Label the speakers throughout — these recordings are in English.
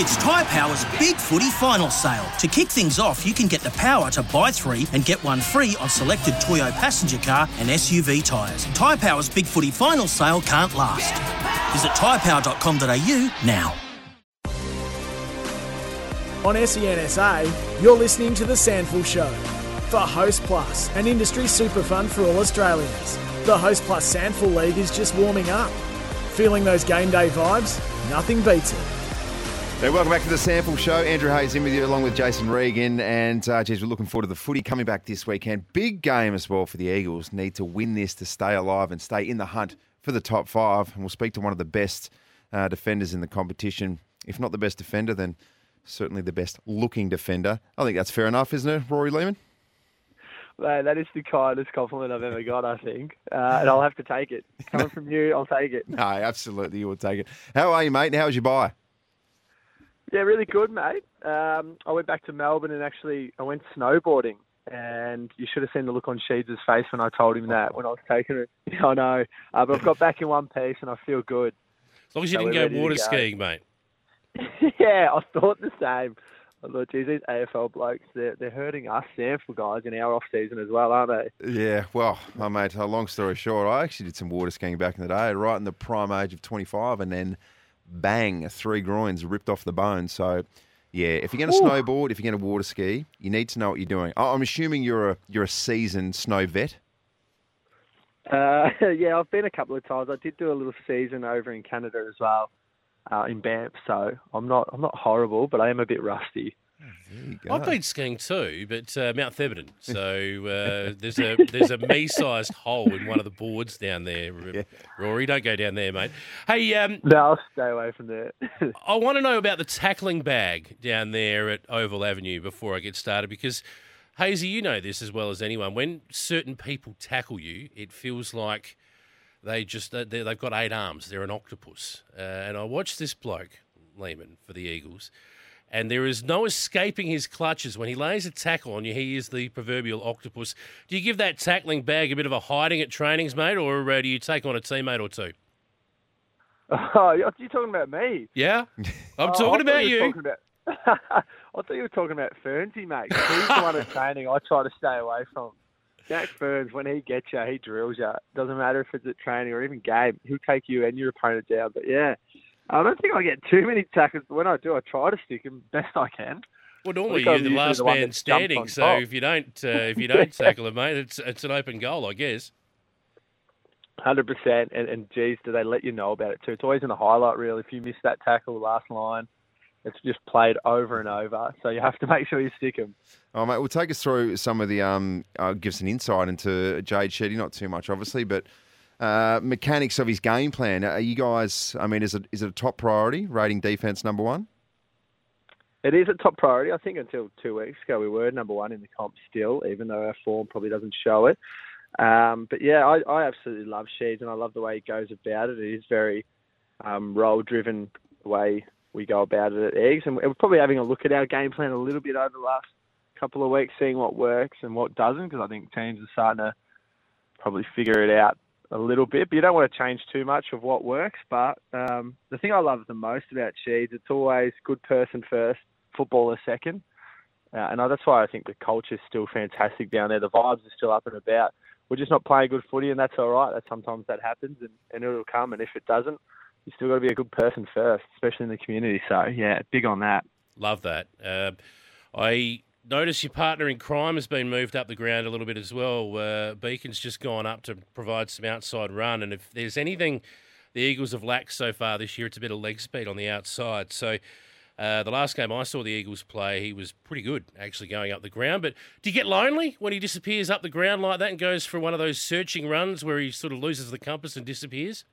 Speaker 1: It's Tyre Power's Big Footy Final Sale. To kick things off, you can get the power to buy three and get one free on selected Toyo passenger car and SUV tyres. Tyre Power's Big Footy Final Sale can't last. Visit tyrepower.com.au now.
Speaker 2: On SENSA, you're listening to The SANFL Show for Host Plus, an industry super fun for all Australians. The Host Plus SANFL League is just warming up. Feeling those game day vibes? Nothing beats it.
Speaker 3: Hey, welcome back to the SANFL Show. Andrew Hayes in with you, along with Jason Regan. And, uh, geez, we're looking forward to the footy coming back this weekend. Big game as well for the Eagles. Need to win this to stay alive and stay in the hunt for the top five. And we'll speak to one of the best uh, defenders in the competition. If not the best defender, then certainly the best looking defender. I think that's fair enough, isn't it, Rory Lehmann?
Speaker 4: Mate, that is the kindest compliment I've ever got, I think. Uh, and I'll have to take it. Coming from you, I'll take it.
Speaker 3: No, absolutely, you will take it. How are you, mate? How was your bye?
Speaker 4: Yeah, really good, mate. Um, I went back to Melbourne and actually I went snowboarding. And you should have seen the look on Sheeds' face when I told him that when I was taking it. I know. Uh, but I've got back in one piece and I feel good.
Speaker 5: As long as you
Speaker 4: So
Speaker 5: didn't go water
Speaker 4: go.
Speaker 5: skiing, mate.
Speaker 4: yeah, I thought the same. I thought, geez, these AFL blokes, they're, they're hurting us SANFL guys in our off season as well, aren't they?
Speaker 3: Yeah, well, my mate, a long story short, I actually did some water skiing back in the day, right in the prime age of 25, and then bang, three groins ripped off the bone. So, yeah, if you're going to snowboard, if you're going to water ski, you need to know what you're doing. I- I'm assuming you're a you're a seasoned snow vet.
Speaker 4: Uh, yeah, I've been a couple of times. I did do a little season over in Canada as well, uh, in Banff. So I'm not I'm not horrible, but I am a bit rusty.
Speaker 3: There you go.
Speaker 5: I've been skiing too, but uh, Mount Thebarton. So uh, there's a there's a me-sized hole in one of the boards down there. R- Rory, don't go down there, mate. Hey, um,
Speaker 4: No, I'll stay away from there.
Speaker 5: I want to know about the tackling bag down there at Oval Avenue before I get started because, Hayesy, you know this as well as anyone. When certain people tackle you, it feels like they just they- they've got eight arms. They're an octopus. Uh, and I watched this bloke Lehmann for the Eagles, and there is no escaping his clutches. When he lays a tackle on you, he is the proverbial octopus. Do you give that tackling bag a bit of a hiding at trainings, mate, or uh, do you take on a teammate or two?
Speaker 4: oh, you're talking about me?
Speaker 5: Yeah, I'm
Speaker 4: Oh,
Speaker 5: talking about
Speaker 4: you. talking about- I thought you were talking about Fernsey, mate. He's the one at training I try to stay away from. Jack Burns, when he gets you, he drills you. Doesn't matter if it's at training or even game. He'll take you and your opponent down. But yeah, I don't think I get too many tackles. But when I do, I try to stick them best I can.
Speaker 5: Well, normally you're the last
Speaker 4: the
Speaker 5: man standing, so
Speaker 4: top.
Speaker 5: if you don't uh, if you don't tackle it, mate, it's it's an open goal, I guess.
Speaker 4: Hundred percent, and and geez, do they let you know about it too? It's always in the highlight reel. If you miss that tackle, last line, it's just played over and over. So you have to make sure you stick them.
Speaker 3: Oh, mate, we'll take us through some of the um, uh, give us an insight into Jade Sheedy. Not too much, obviously, but uh, mechanics of his game plan. Are you guys? I mean, is it is it a top priority? Rating defense number one.
Speaker 4: It is a top priority. I think until two weeks ago we were number one in the comp still, even though our form probably doesn't show it. Um, but yeah, I, I absolutely love Sheeds and I love the way he goes about it. It is very um, role driven way we go about it at Eags, and we're probably having a look at our game plan a little bit over the last couple of weeks, seeing what works and what doesn't, because I think teams are starting to probably figure it out a little bit. But you don't want to change too much of what works. But um, the thing I love the most about Sheeds, it's always good person first, footballer second. Uh, and that's why I think the culture's still fantastic down there. The vibes are still up and about. We're just not playing good footy, and that's all right. That sometimes that happens, and, and it'll come. And if it doesn't, you still got to be a good person first, especially in the community. So yeah, big on that.
Speaker 5: Love that. Uh, I notice your partner in crime has been moved up the ground a little bit as well. Uh, Beacon's just gone up to provide some outside run, and if there's anything the Eagles have lacked so far this year, it's a bit of leg speed on the outside. So. Uh, the last game I saw the Eagles play, he was pretty good actually going up the ground. But do you get lonely when he disappears up the ground like that and goes for one of those searching runs where he sort of loses the compass and disappears?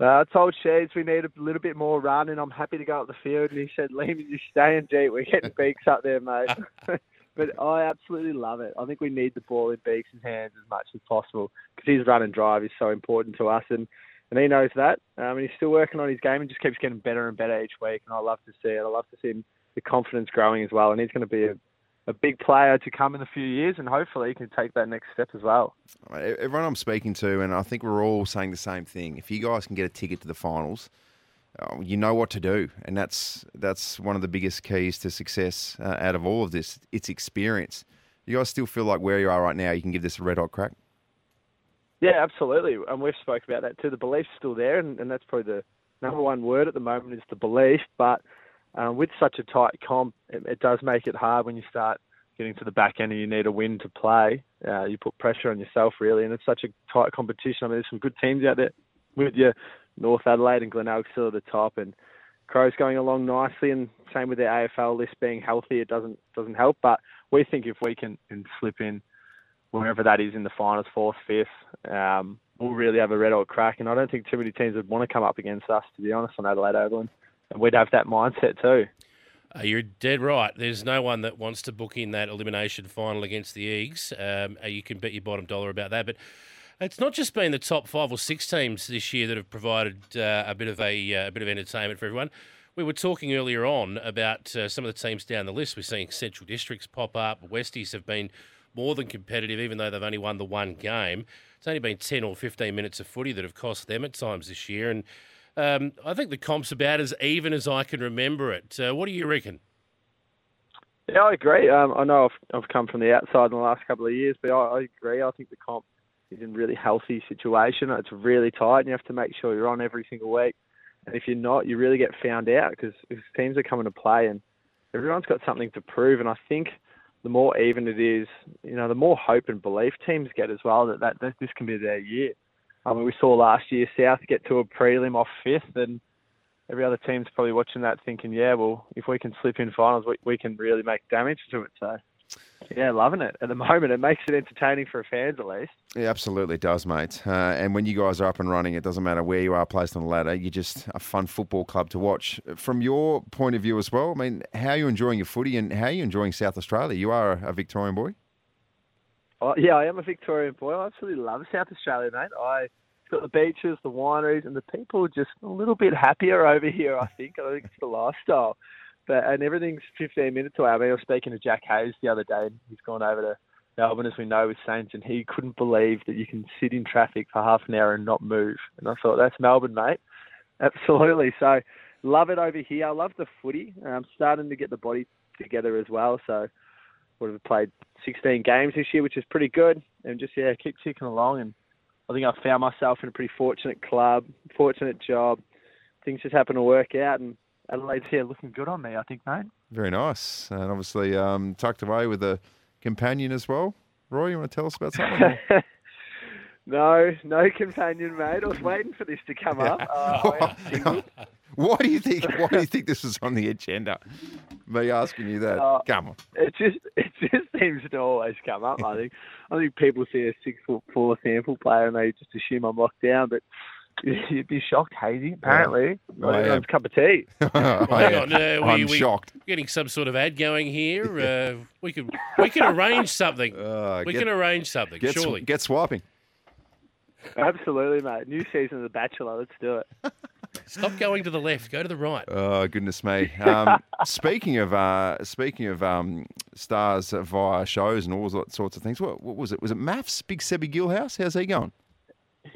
Speaker 4: Uh, I told Sheeds we need a little bit more run, and I'm happy to go up the field. And he said, Lehmann, you stay in deep. We're getting Beaks up there, mate. but I absolutely love it. I think we need the ball in Beaks' hands as much as possible because his run and drive is so important to us. And, and he knows that. Um, and he's still working on his game and just keeps getting better and better each week. And I love to see it. I love to see him, the confidence growing as well. And he's going to be a, a big player to come in a few years, and hopefully he can take that next step as well.
Speaker 3: Everyone I'm speaking to, and I think we're all saying the same thing. If you guys can get a ticket to the finals, uh, you know what to do, and that's that's one of the biggest keys to success uh, out of all of this. It's experience. You guys still feel like where you are right now, you can give this a red hot crack.
Speaker 4: Yeah, absolutely, and we've spoke about that too. The belief's still there, and, and that's probably the number one word at the moment is the belief. But um, with such a tight comp, it, it, does make it hard when you start getting to the back end and you need a win to play. Uh, you put pressure on yourself really, and it's such a tight competition. I mean, there's some good teams out there with you, North Adelaide and Glenelg still at the top, and Crows going along nicely, and same with their AFL list being healthy, it doesn't doesn't help. But we think if we can, can slip in wherever that is in the finals, fourth, fifth, um, we'll really have a red hot crack. And I don't think too many teams would want to come up against us, to be honest, on Adelaide Oval and we'd have that mindset too.
Speaker 5: Uh, you're dead right. There's no one that wants to book in that elimination final against the Eagles. Um, uh, you can bet your bottom dollar about that. But it's not just been the top five or six teams this year that have provided uh, a bit of a, uh, a, bit of entertainment for everyone. We were talking earlier on about uh, some of the teams down the list. We're seeing Central Districts pop up. Westies have been more than competitive, even though they've only won the one game. It's only been 10 or 15 minutes of footy that have cost them at times this year. And um, I think the comp's about as even as I can remember it. Uh, what do you reckon?
Speaker 4: Yeah, I agree. Um, I know I've, I've come from the outside in the last couple of years, but I, I agree. I think the comp is in a really healthy situation. It's really tight, and you have to make sure you're on every single week. And if you're not, you really get found out because teams are coming to play, and everyone's got something to prove. And I think the more even it is, you know, the more hope and belief teams get as well that, that, that this can be their year. I mean, we saw last year South get to a prelim off fifth, and every other team's probably watching that thinking, yeah, well, if we can slip in finals, we, we can really make damage to it. So, yeah, loving it at the moment. It makes it entertaining for fans at least.
Speaker 3: Yeah, absolutely does, mate. Uh, and when you guys are up and running, it doesn't matter where you are placed on the ladder. You're just a fun football club to watch. From your point of view as well, I mean, how are you enjoying your footy and how are you enjoying South Australia? You are a Victorian boy.
Speaker 4: Oh, yeah, I am a Victorian boy. I absolutely love South Australia, mate. I got the beaches, the wineries, and the people just a little bit happier over here. I think. I think it's the lifestyle, but and everything's 15 minutes away. I mean, I was speaking to Jack Hayes the other day, and he's gone over to Melbourne, as we know, with Saints, and he couldn't believe that you can sit in traffic for half an hour and not move. And I thought, that's Melbourne, mate. Absolutely. So, love it over here. I love the footy. I'm starting to get the body together as well. So, we've played 16 games this year, which is pretty good, and just yeah, keep ticking along. And I think I found myself in a pretty fortunate club, fortunate job. Things just happen to work out, and Adelaide's here looking good on me. I think, mate.
Speaker 3: Very nice, and obviously um, tucked away with a companion as well. Roy, you want to tell us about something?
Speaker 4: no, no companion, mate. I was waiting for this to come up. Uh,
Speaker 3: why do you think? Why do you think this was on the agenda? Me asking you that. Uh, come on.
Speaker 4: It just it just seems to always come up. I think I think people see a six foot four SANFL player and they just assume I'm locked down, but. You'd be shocked, Hayesy. Apparently, yeah. I have a cup of tea.
Speaker 5: Hang on, uh,
Speaker 3: we, I'm we, shocked.
Speaker 5: Getting some sort of ad going here. Uh, we could we can arrange something. Uh, we get, can arrange something.
Speaker 3: Get,
Speaker 5: surely
Speaker 3: get swiping.
Speaker 4: Absolutely, mate. New season of The Bachelor. Let's do it.
Speaker 5: Stop going to the left. Go to the right.
Speaker 3: Oh goodness me! Um, speaking of uh, speaking of um, stars via shows and all sorts of things, what, what was it? Was it MAFS? Big Sebby Guilhaus? How's he going?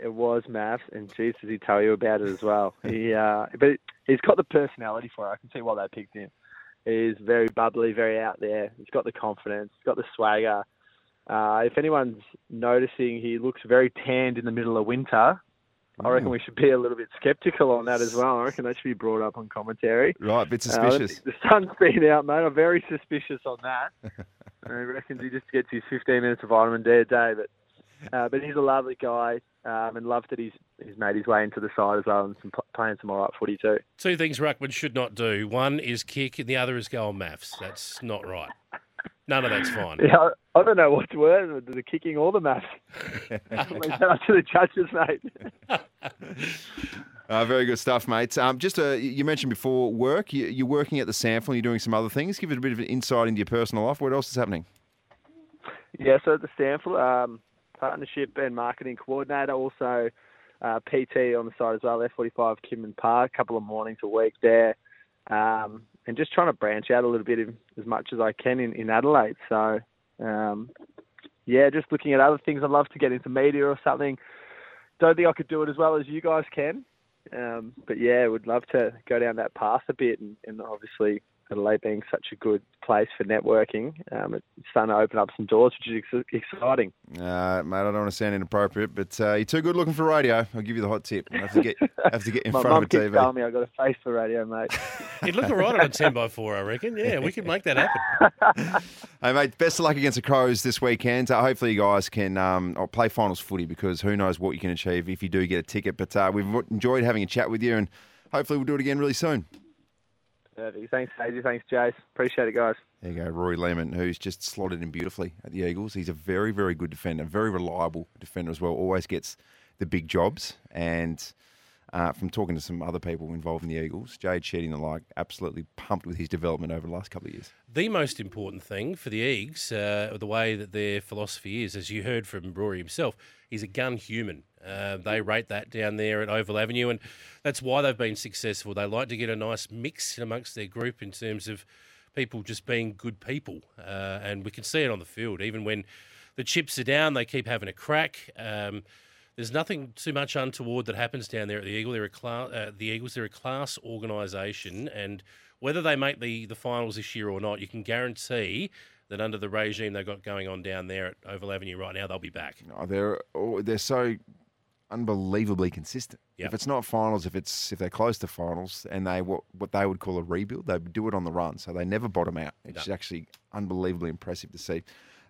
Speaker 4: It was MAFS, and geez, does he tell you about it as well? he, uh, but he's got the personality for it. I can see why they picked him. He's very bubbly, very out there. He's got the confidence. He's got the swagger. Uh, if anyone's noticing, he looks very tanned in the middle of winter. I reckon we should be a little bit sceptical on that as well. I reckon that should be brought up on commentary.
Speaker 3: Right, a bit suspicious.
Speaker 4: Uh, the sun's been out, mate. I'm very suspicious on that. I reckon he just gets his 15 minutes of vitamin D a day, but uh, but he's a lovely guy, um, and love that he's he's made his way into the side as well and some, playing some all right footy too.
Speaker 5: Two things Ruckman should not do: one is kick, and the other is go on MAFS. That's not right. None of that's fine.
Speaker 4: Yeah, I don't know what's worse, the kicking or the MAFS. Leave that up to the judges, mate.
Speaker 3: Uh, very good stuff, mate. Um, just uh, you mentioned before work. You, you're working at the SANFL. You're doing some other things. Give it a bit of an insight into your personal life. What else is happening?
Speaker 4: Yeah, so at the SANFL, um, partnership and marketing coordinator, also uh, PT on the side as well. F45 Kidman Park, a couple of mornings a week there, um, and just trying to branch out a little bit as much as I can in, in Adelaide. So, um, yeah, just looking at other things. I'd love to get into media or something. Don't think I could do it as well as you guys can. Um, but yeah, would love to go down that path a bit, and, and obviously Adelaide being such a good place for networking, um, it's starting to open up some doors, which is ex- exciting.
Speaker 3: Uh, mate, I don't want to sound inappropriate, but uh, you're too good looking for radio. I'll give you the hot tip. I have to get, have to get in
Speaker 4: My
Speaker 3: front
Speaker 4: mum
Speaker 3: of a
Speaker 4: keeps
Speaker 3: TV.
Speaker 4: telling me I've got a face for radio, mate.
Speaker 5: You'd look all right on a 10 by 4 I reckon. Yeah, we could make that happen.
Speaker 3: Hey, mate, best of luck against the Crows this weekend. Uh, hopefully, you guys can um, oh, play finals footy because who knows what you can achieve if you do get a ticket. But uh, we've enjoyed having a chat with you, and hopefully, we'll do it again really soon.
Speaker 4: Perfect. Thanks, Hayesy. Thanks, Jase. Appreciate it, guys.
Speaker 3: There you go, Rory Lehmann, who's just slotted in beautifully at the Eagles. He's a very, very good defender, very reliable defender as well. Always gets the big jobs. And uh, from talking to some other people involved in the Eagles, Jade Sheedy and the like, absolutely pumped with his development over the last couple of years.
Speaker 5: The most important thing for the Eagles, uh, the way that their philosophy is, as you heard from Rory himself, he's a gun human. Uh, they rate that down there at Oval Avenue, and that's why they've been successful. They like to get a nice mix amongst their group in terms of people just being good people, uh, and we can see it on the field. Even when the chips are down, they keep having a crack. Um, there's nothing too much untoward that happens down there at the Eagle. They're a class, uh, the Eagles. They're a class organisation, and whether they make the, the finals this year or not, you can guarantee that under the regime they've got going on down there at Oval Avenue right now, they'll be back.
Speaker 3: Oh, they're oh, they're so unbelievably consistent.
Speaker 5: Yep.
Speaker 3: If it's not finals, if it's if they're close to finals, and they what what they would call a rebuild, they do it on the run, so they never bottom out. It's
Speaker 5: No.
Speaker 3: actually unbelievably impressive to see.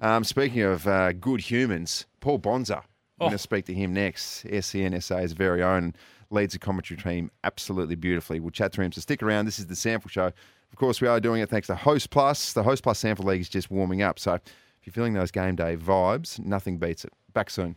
Speaker 3: Um, speaking of uh, good humans, Paul Bonza. I'm
Speaker 5: Oh.
Speaker 3: going to speak to him next. SCNSA's very own leads the commentary team absolutely beautifully. We'll chat to him. So stick around. This is the SANFL Show. Of course, we are doing it thanks to Host Plus. The Host Plus SANFL League is just warming up. So if you're feeling those game day vibes, nothing beats it. Back soon.